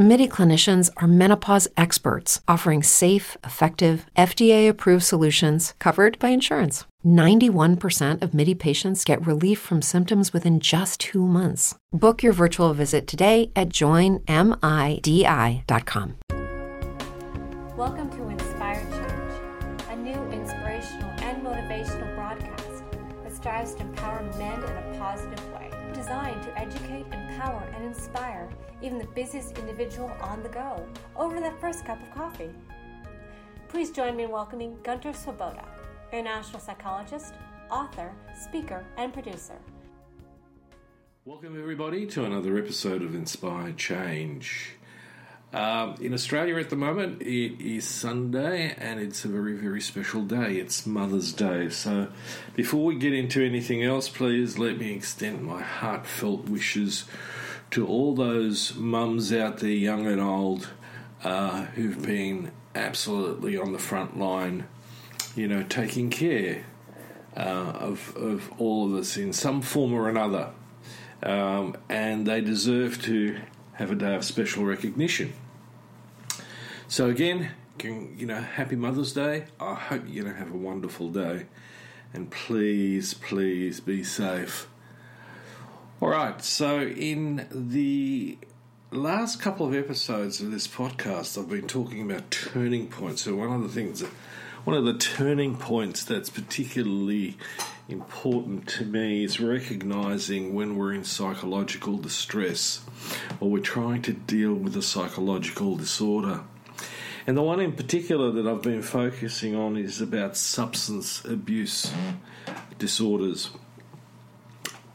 MIDI clinicians are menopause experts offering safe, effective, FDA approved solutions covered by insurance. 91% of MIDI patients get relief from symptoms within just two months. Book your virtual visit today at joinmidi.com. Welcome to Inspire Change, a new inspirational and motivational broadcast that strives to empower men in a positive way, designed to educate, empower, and inspire even the busiest individual on the go over that first cup of coffee. Please join me in welcoming Gunter Swoboda, international psychologist, author, speaker, and producer. Welcome, everybody, to another episode of Inspire Change. Um, in Australia at the moment, it is Sunday and it's a very, very special day. It's Mother's Day. So, before we get into anything else, please let me extend my heartfelt wishes to all those mums out there, young and old, uh, who've been absolutely on the front line, you know, taking care uh, of, of all of us in some form or another. Um, and they deserve to have a day of special recognition. So again, you know, happy Mother's Day. I hope you're going to have a wonderful day, and please, please be safe. All right, so in the last couple of episodes of this podcast, I've been talking about turning points. So one of the things that one of the turning points that's particularly important to me is recognizing when we're in psychological distress or we're trying to deal with a psychological disorder. And the one in particular that I've been focusing on is about substance abuse disorders.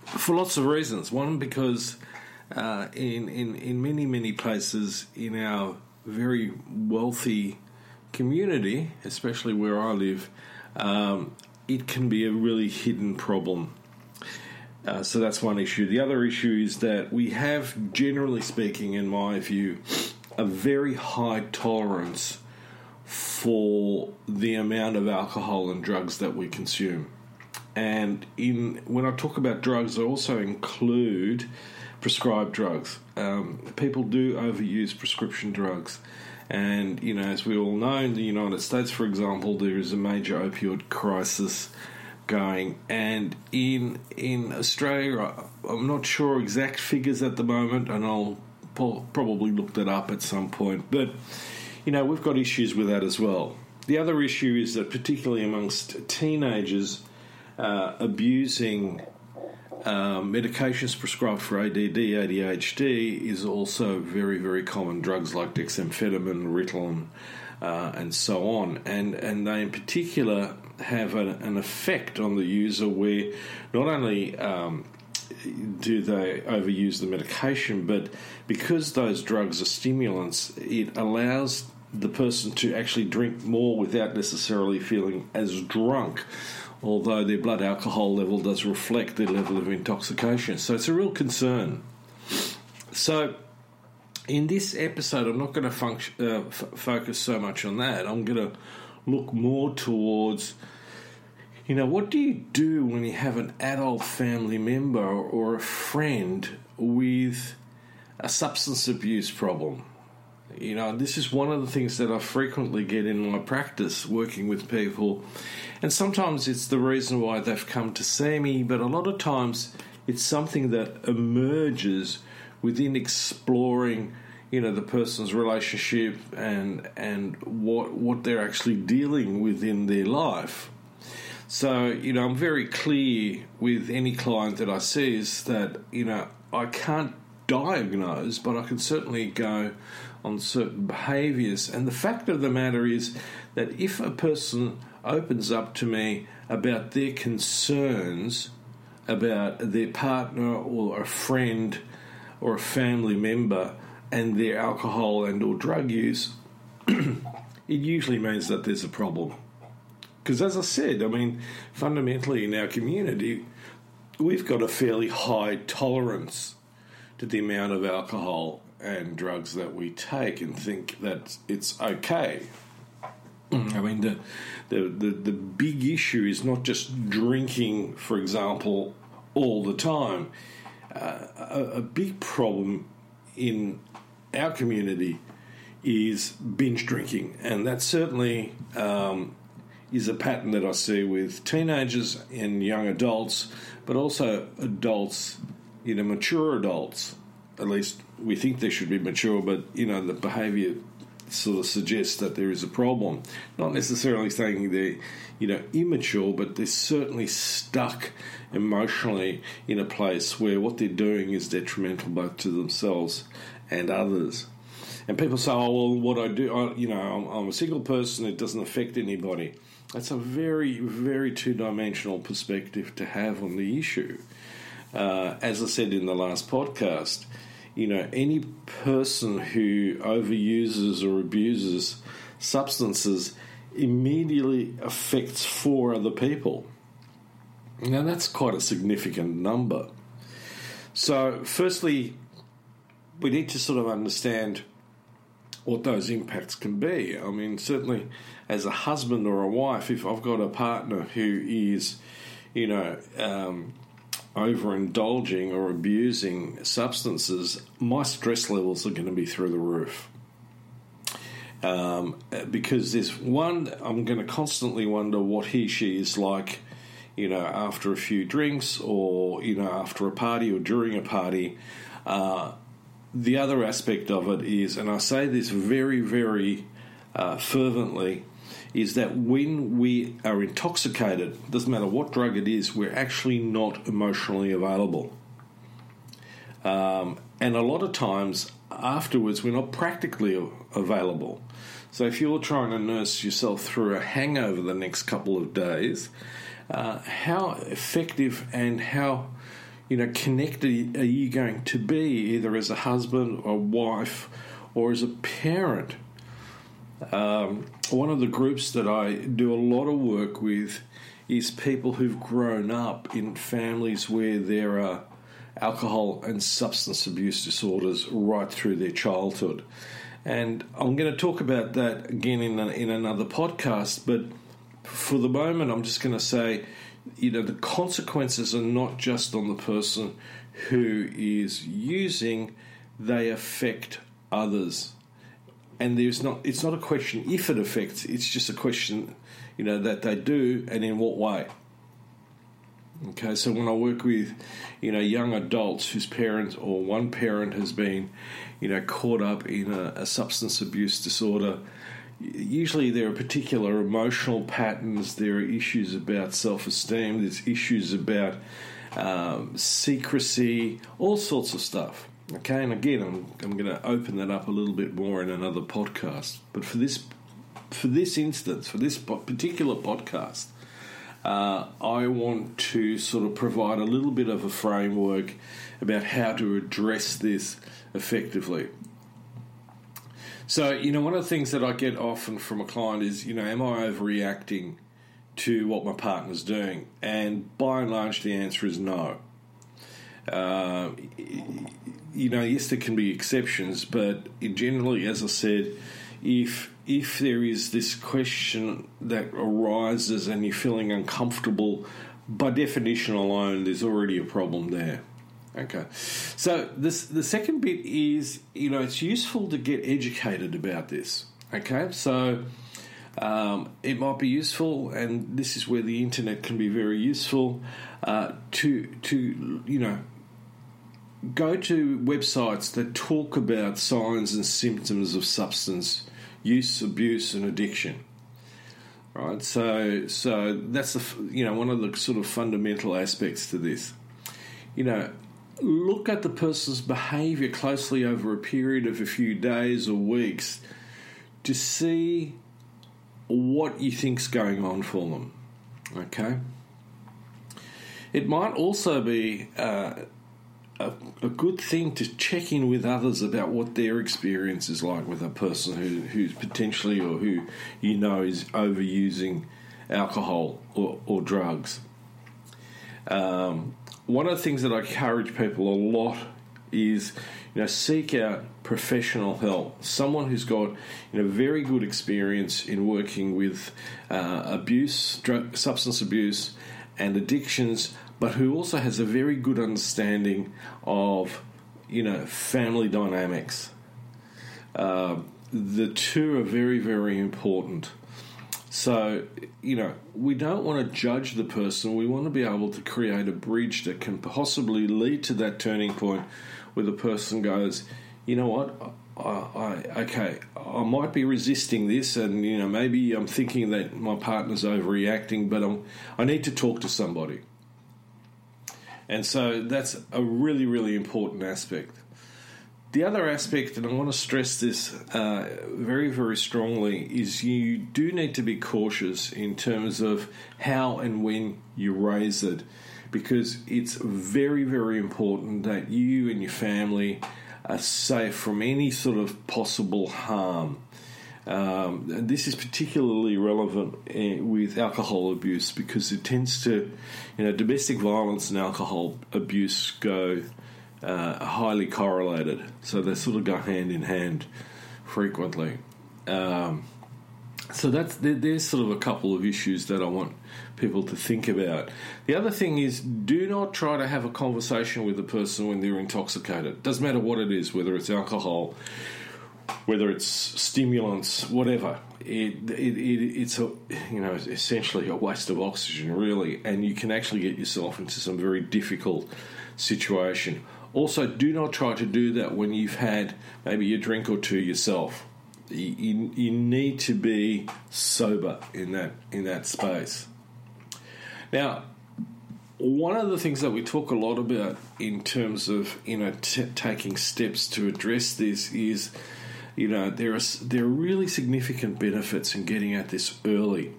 For lots of reasons. One, because uh, in, in, in many, many places in our very wealthy community, especially where I live, um, it can be a really hidden problem. Uh, so that's one issue. The other issue is that we have, generally speaking, in my view, a very high tolerance for the amount of alcohol and drugs that we consume. And in when I talk about drugs, I also include prescribed drugs. Um, people do overuse prescription drugs. And, you know, as we all know, in the United States, for example, there is a major opioid crisis going. And in in Australia, I'm not sure exact figures at the moment, and I'll probably look that up at some point. But, you know, we've got issues with that as well. The other issue is that, particularly amongst teenagers, uh, abusing um, medications prescribed for ADD, ADHD is also very, very common. Drugs like dexamphetamine, Ritalin, uh, and so on, and and they in particular have a, an effect on the user where not only um, do they overuse the medication, but because those drugs are stimulants, it allows the person to actually drink more without necessarily feeling as drunk although their blood alcohol level does reflect their level of intoxication. So it's a real concern. So, in this episode, I'm not going to function, uh, f- focus so much on that. I'm going to look more towards, you know, what do you do when you have an adult family member or a friend with a substance abuse problem? You know, this is one of the things that I frequently get in my practice working with people. And sometimes it's the reason why they've come to see me, but a lot of times it's something that emerges within exploring you know the person's relationship and and what what they're actually dealing with in their life so you know i'm very clear with any client that i see is that you know i can't diagnose but i can certainly go on certain behaviors. And the fact of the matter is that if a person opens up to me about their concerns about their partner or a friend or a family member and their alcohol and or drug use, it usually means that there's a problem. Because as I said, I mean, fundamentally in our community, we've got a fairly high tolerance to the amount of alcohol and drugs that we take and think that it's okay. I mean, the, the, the, the big issue is not just drinking, for example, all the time. Uh, a, a big problem in our community is binge drinking, and that certainly um, is a pattern that I see with teenagers and young adults, but also adults, you know, mature adults. At least we think they should be mature, but you know, the behaviour sort of suggests that there is a problem. Not necessarily saying they're, you know, immature, but they're certainly stuck emotionally in a place where what they're doing is detrimental both to themselves and others. And people say, "Oh, well, what I do, I, you know, I'm, I'm a single person; it doesn't affect anybody." That's a very, very two-dimensional perspective to have on the issue. Uh, as I said in the last podcast, you know, any person who overuses or abuses substances immediately affects four other people. Now, that's quite a significant number. So, firstly, we need to sort of understand what those impacts can be. I mean, certainly as a husband or a wife, if I've got a partner who is, you know, um, overindulging or abusing substances, my stress levels are going to be through the roof. Um, because there's one, I'm going to constantly wonder what he, she is like, you know, after a few drinks or, you know, after a party or during a party. Uh, the other aspect of it is, and I say this very, very uh, fervently, is that when we are intoxicated, doesn't matter what drug it is, we're actually not emotionally available. Um, and a lot of times afterwards, we're not practically available. So if you're trying to nurse yourself through a hangover the next couple of days, uh, how effective and how you know connected are you going to be either as a husband or wife or as a parent? Um, one of the groups that I do a lot of work with is people who've grown up in families where there are alcohol and substance abuse disorders right through their childhood. And I'm going to talk about that again in, a, in another podcast, but for the moment, I'm just going to say, you know, the consequences are not just on the person who is using, they affect others and there's not it's not a question if it affects it's just a question you know that they do and in what way. Okay so when i work with you know young adults whose parents or one parent has been you know caught up in a, a substance abuse disorder usually there are particular emotional patterns there are issues about self-esteem there's issues about um, secrecy all sorts of stuff Okay, and again, I'm, I'm going to open that up a little bit more in another podcast. But for this, for this instance, for this particular podcast, uh, I want to sort of provide a little bit of a framework about how to address this effectively. So, you know, one of the things that I get often from a client is, you know, am I overreacting to what my partner's doing? And by and large, the answer is no. Uh, you know, yes, there can be exceptions, but generally, as I said, if if there is this question that arises and you're feeling uncomfortable, by definition alone, there's already a problem there. Okay, so this the second bit is you know it's useful to get educated about this. Okay, so um, it might be useful, and this is where the internet can be very useful uh, to to you know go to websites that talk about signs and symptoms of substance use, abuse, and addiction. Right, so so that's the you know one of the sort of fundamental aspects to this. You know, look at the person's behaviour closely over a period of a few days or weeks to see what you think's going on for them. Okay. It might also be uh, a, a, good thing to check in with others about what their experience is like with a person who, who's potentially or who you know is overusing alcohol or, or drugs. Um, one of the things that I encourage people a lot is you know seek out professional help someone who's got you know very good experience in working with uh, abuse drug, substance abuse and addictions but who also has a very good understanding of you know family dynamics uh, the two are very very important so, you know, we don't want to judge the person. We want to be able to create a bridge that can possibly lead to that turning point where the person goes, you know what, I, I, okay, I might be resisting this, and you know maybe I'm thinking that my partner's overreacting, but I'm, I need to talk to somebody. And so that's a really, really important aspect. The other aspect, and I want to stress this uh, very, very strongly, is you do need to be cautious in terms of how and when you raise it, because it's very, very important that you and your family are safe from any sort of possible harm. Um, this is particularly relevant uh, with alcohol abuse because it tends to, you know, domestic violence and alcohol abuse go uh, highly correlated. So they sort of go hand in hand frequently. Um, so that's there's sort of a couple of issues that I want people to think about. The other thing is, do not try to have a conversation with a person when they're intoxicated. Doesn't matter what it is, whether it's alcohol, whether it's stimulants, whatever. It, it, it, it's a you know essentially a waste of oxygen, really, and you can actually get yourself into some very difficult situation. Also, do not try to do that when you've had maybe a drink or two yourself. You, you, you need to be sober in that in that space. Now, one of the things that we talk a lot about in terms of you know t- taking steps to address this is you know there are there are really significant benefits in getting at this early.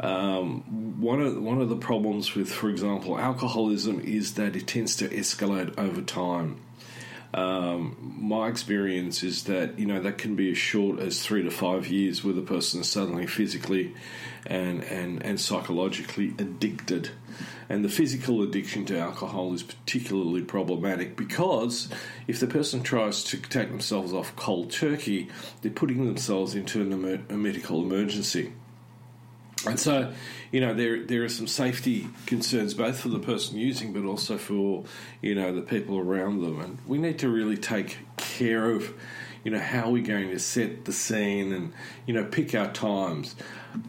Um, one of one of the problems with, for example, alcoholism is that it tends to escalate over time. Um, my experience is that you know that can be as short as three to five years, where the person is suddenly physically and and and psychologically addicted. And the physical addiction to alcohol is particularly problematic because if the person tries to take themselves off cold turkey, they're putting themselves into an a medical emergency. And so, you know, there there are some safety concerns both for the person using, but also for you know the people around them, and we need to really take care of you know how we're going to set the scene and you know pick our times.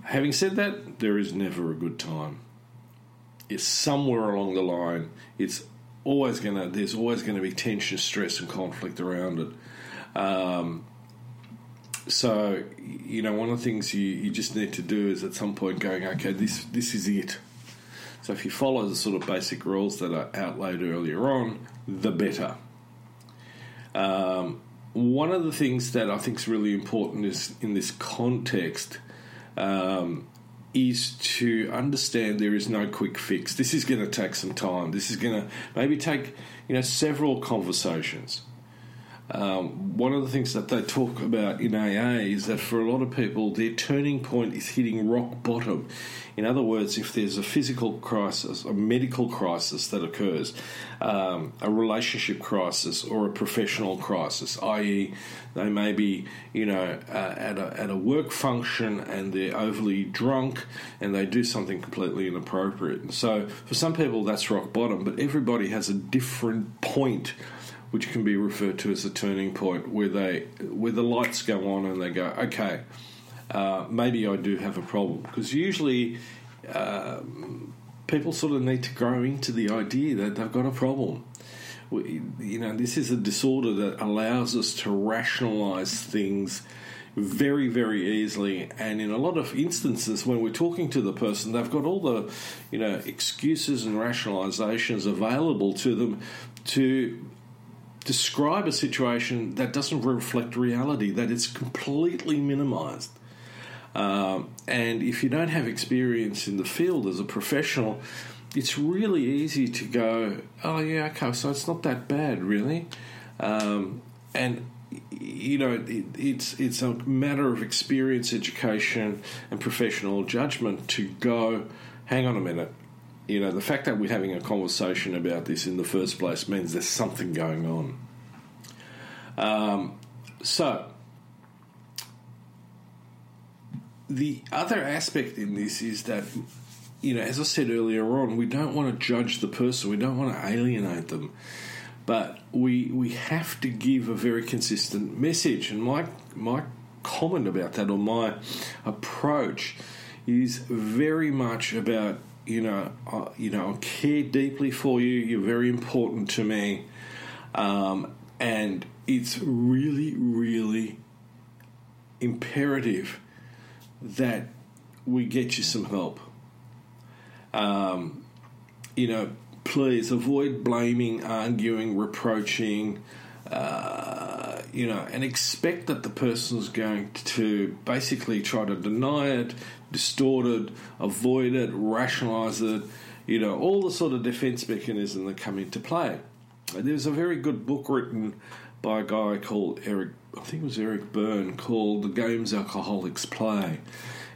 Having said that, there is never a good time. It's somewhere along the line. It's always gonna. There's always going to be tension, stress, and conflict around it. Um, so, you know, one of the things you, you just need to do is at some point going, okay, this this is it. So if you follow the sort of basic rules that are outlaid earlier on, the better. Um, one of the things that I think is really important is in this context um, is to understand there is no quick fix. This is going to take some time. This is going to maybe take you know several conversations. Um, one of the things that they talk about in AA is that for a lot of people, their turning point is hitting rock bottom. In other words, if there's a physical crisis, a medical crisis that occurs, um, a relationship crisis, or a professional crisis, i.e., they may be, you know, uh, at, a, at a work function and they're overly drunk and they do something completely inappropriate. And so, for some people, that's rock bottom, but everybody has a different point which can be referred to as a turning point, where they where the lights go on and they go, okay, uh, maybe I do have a problem. Because usually, uh, people sort of need to grow into the idea that they've got a problem. We, you know, this is a disorder that allows us to rationalize things very, very easily. And in a lot of instances, when we're talking to the person, they've got all the, you know, excuses and rationalizations available to them to describe a situation that doesn't reflect reality, that it's completely minimized. Um, and if you don't have experience in the field as a professional, it's really easy to go, oh, yeah, okay, so it's not that bad, really. Um, and you know, it, it's it's a matter of experience, education, and professional judgment to go. Hang on a minute you know, the fact that we're having a conversation about this in the first place means there's something going on. Um, so, the other aspect in this is that, you know, as I said earlier on, we don't want to judge the person, we don't want to alienate them, but we we have to give a very consistent message. And my my comment about that or my approach is very much about you know uh, you know I care deeply for you. You're very important to me, um, and it's really really imperative that we get you some help. Um, you know, please avoid blaming, arguing, reproaching, uh, you know, and expect that the person's going to basically try to deny it, distort it, avoid it, rationalize it, you know, all the sort of defense mechanisms that come into play. There's a very good book written by a guy called Eric, I think it was Eric Berne, called The Games Alcoholics Play.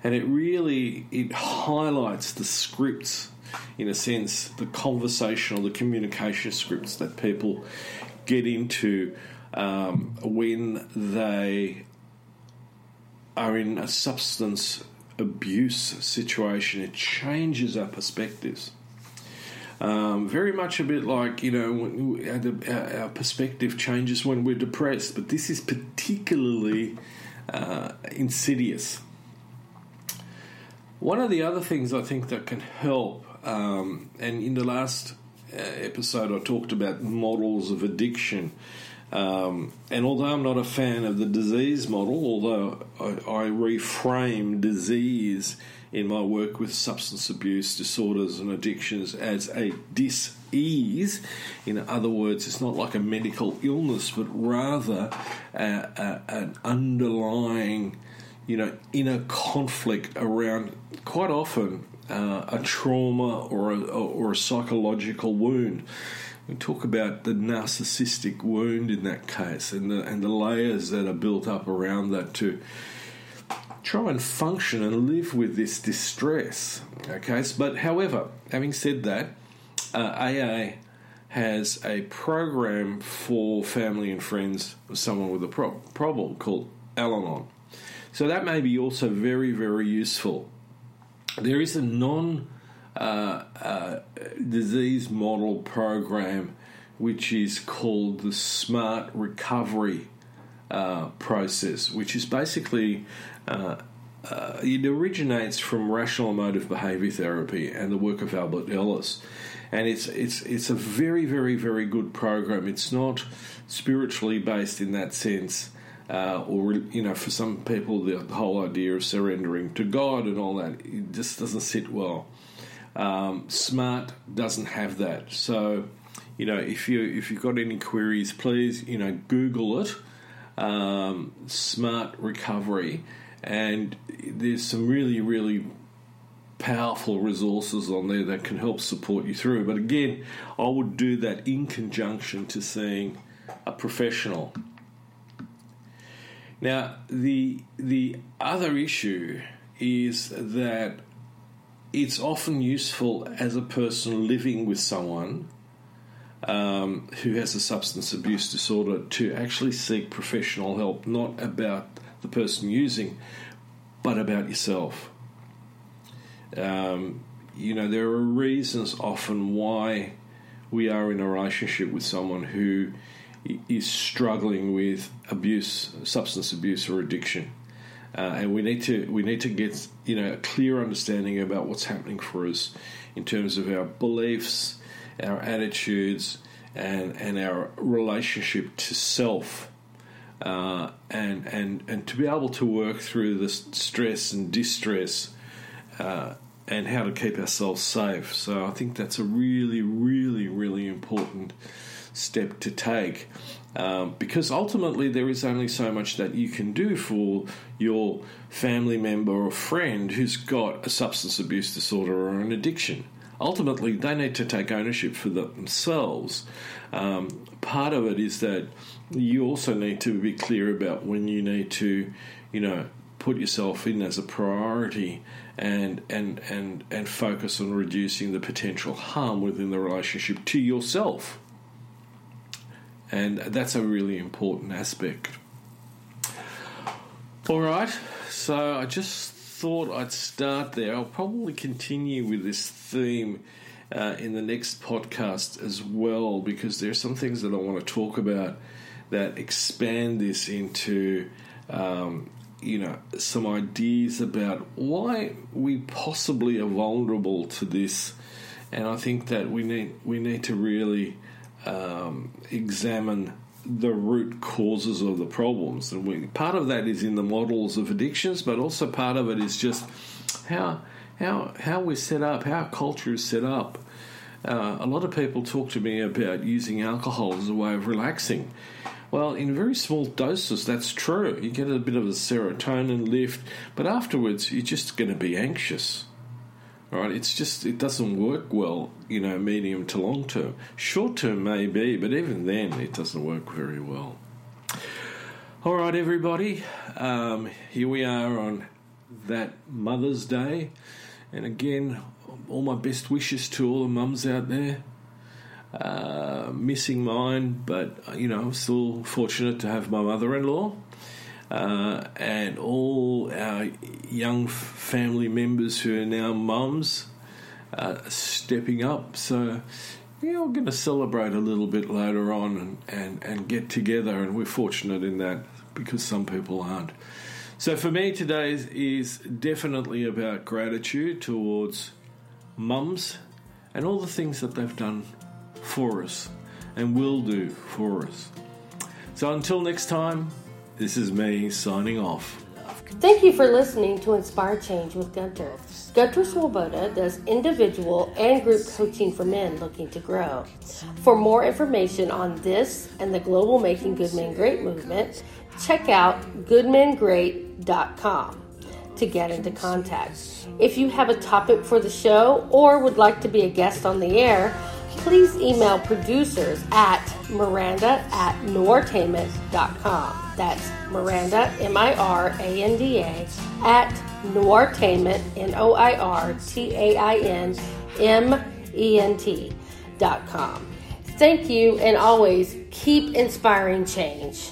And it really, it highlights the scripts, in a sense, the conversational, the communication scripts that people get into um, when they are in a substance abuse situation. It changes our perspectives. Um, very much a bit like you know our, our, perspective changes when we're depressed, but this is particularly uh, insidious. One of the other things I think that can help, um, and in the last uh, episode I talked about models of addiction. Um, and although I'm not a fan of the disease model, although I, I reframe disease in my work with substance abuse disorders and addictions as a dis-ease. In other words, it's not like a medical illness, but rather a, a, an underlying, you know, inner conflict around quite often uh, a trauma or a, or a psychological wound. We talk about the narcissistic wound in that case and the, and the layers that are built up around that to try and function and live with this distress. Okay, but however, having said that, uh, AA has a program for family and friends of someone with a pro- problem called Al Anon. So that may be also very, very useful. There is a non uh, disease model program which is called the Smart Recovery uh, process, which is basically uh, uh, it originates from rational emotive behavior therapy and the work of Albert Ellis. And it's it's it's a very very very good program. It's not spiritually based in that sense, uh, or you know, for some people, the, the, whole idea of surrendering to God and all that it just doesn't sit well. Um, Smart doesn't have that. So, you know, if you if you've got any queries, please you know Google it. Um, smart recovery, and there's some really really powerful resources on there that can help support you through. But again, I would do that in conjunction to seeing a professional. Now, the the other issue is that it's often useful as a person living with someone um, who has a substance abuse disorder to actually seek professional help, not about the person using, but about yourself. Um, you know, there are reasons often why we are in a relationship with someone who is struggling with abuse, substance abuse, or addiction. Uh, and we need to we need to get you know a clear understanding about what's happening for us in terms of our beliefs, our attitudes, and and our relationship to self, uh, and and and to be able to work through the stress and distress. Uh, and how to keep ourselves safe. So I think that's a really, really, really important step to take. Um, because ultimately, there is only so much that you can do for your family member or friend who's got a substance abuse disorder or an addiction. Ultimately, they need to take ownership for themselves. Um, part of it is that you also need to be clear about when you need to, you know, put yourself in as a priority and and and and focus on reducing the potential harm within the relationship to yourself and that's a really important aspect. All right, so I just thought I'd start there. I'll probably continue with this theme uh, in the next podcast as well because there are some things that I want to talk about that expand this into. Um, you know, some ideas about why we possibly are vulnerable to this, and I think that we need we need to really um, examine the root causes of the problems. And we, part of that is in the models of addictions, but also part of it is just how how how we're set up, how culture is set up. Uh, a lot of people talk to me about using alcohol as a way of relaxing. Well, in very small doses, that's true. You get a bit of a serotonin lift, but afterwards, you're just going to be anxious. Right? It's just, it doesn't work well, you know, medium to long term. Short term, maybe, but even then, it doesn't work very well. All right, everybody, um, here we are on that Mother's Day. And again, all my best wishes to all the mums out there. Uh, missing mine, but you know, I'm still fortunate to have my mother in law. Uh, and all our young family members who are now mums uh, stepping up. So, we're going to celebrate a little bit later on and, and, and get together, and we're fortunate in that because some people aren't. So, for me, today is definitely about gratitude towards mums and all the things that they've done for us and will do for us. So, until next time, this is me signing off. Thank you for listening to Inspire Change with Gunter. Gunter Swoboda does individual and group coaching for men looking to grow. For more information on this and the global Making Good Men Great movement, check out goodmengreat.com to get into contact. If you have a topic for the show or would like to be a guest on the air, please email producers at miranda at noirtainment.com. That's Miranda, M I R A N D A, at Noirtainment, N O I R T A I N M E N T dot com. Thank you, and always keep inspiring change.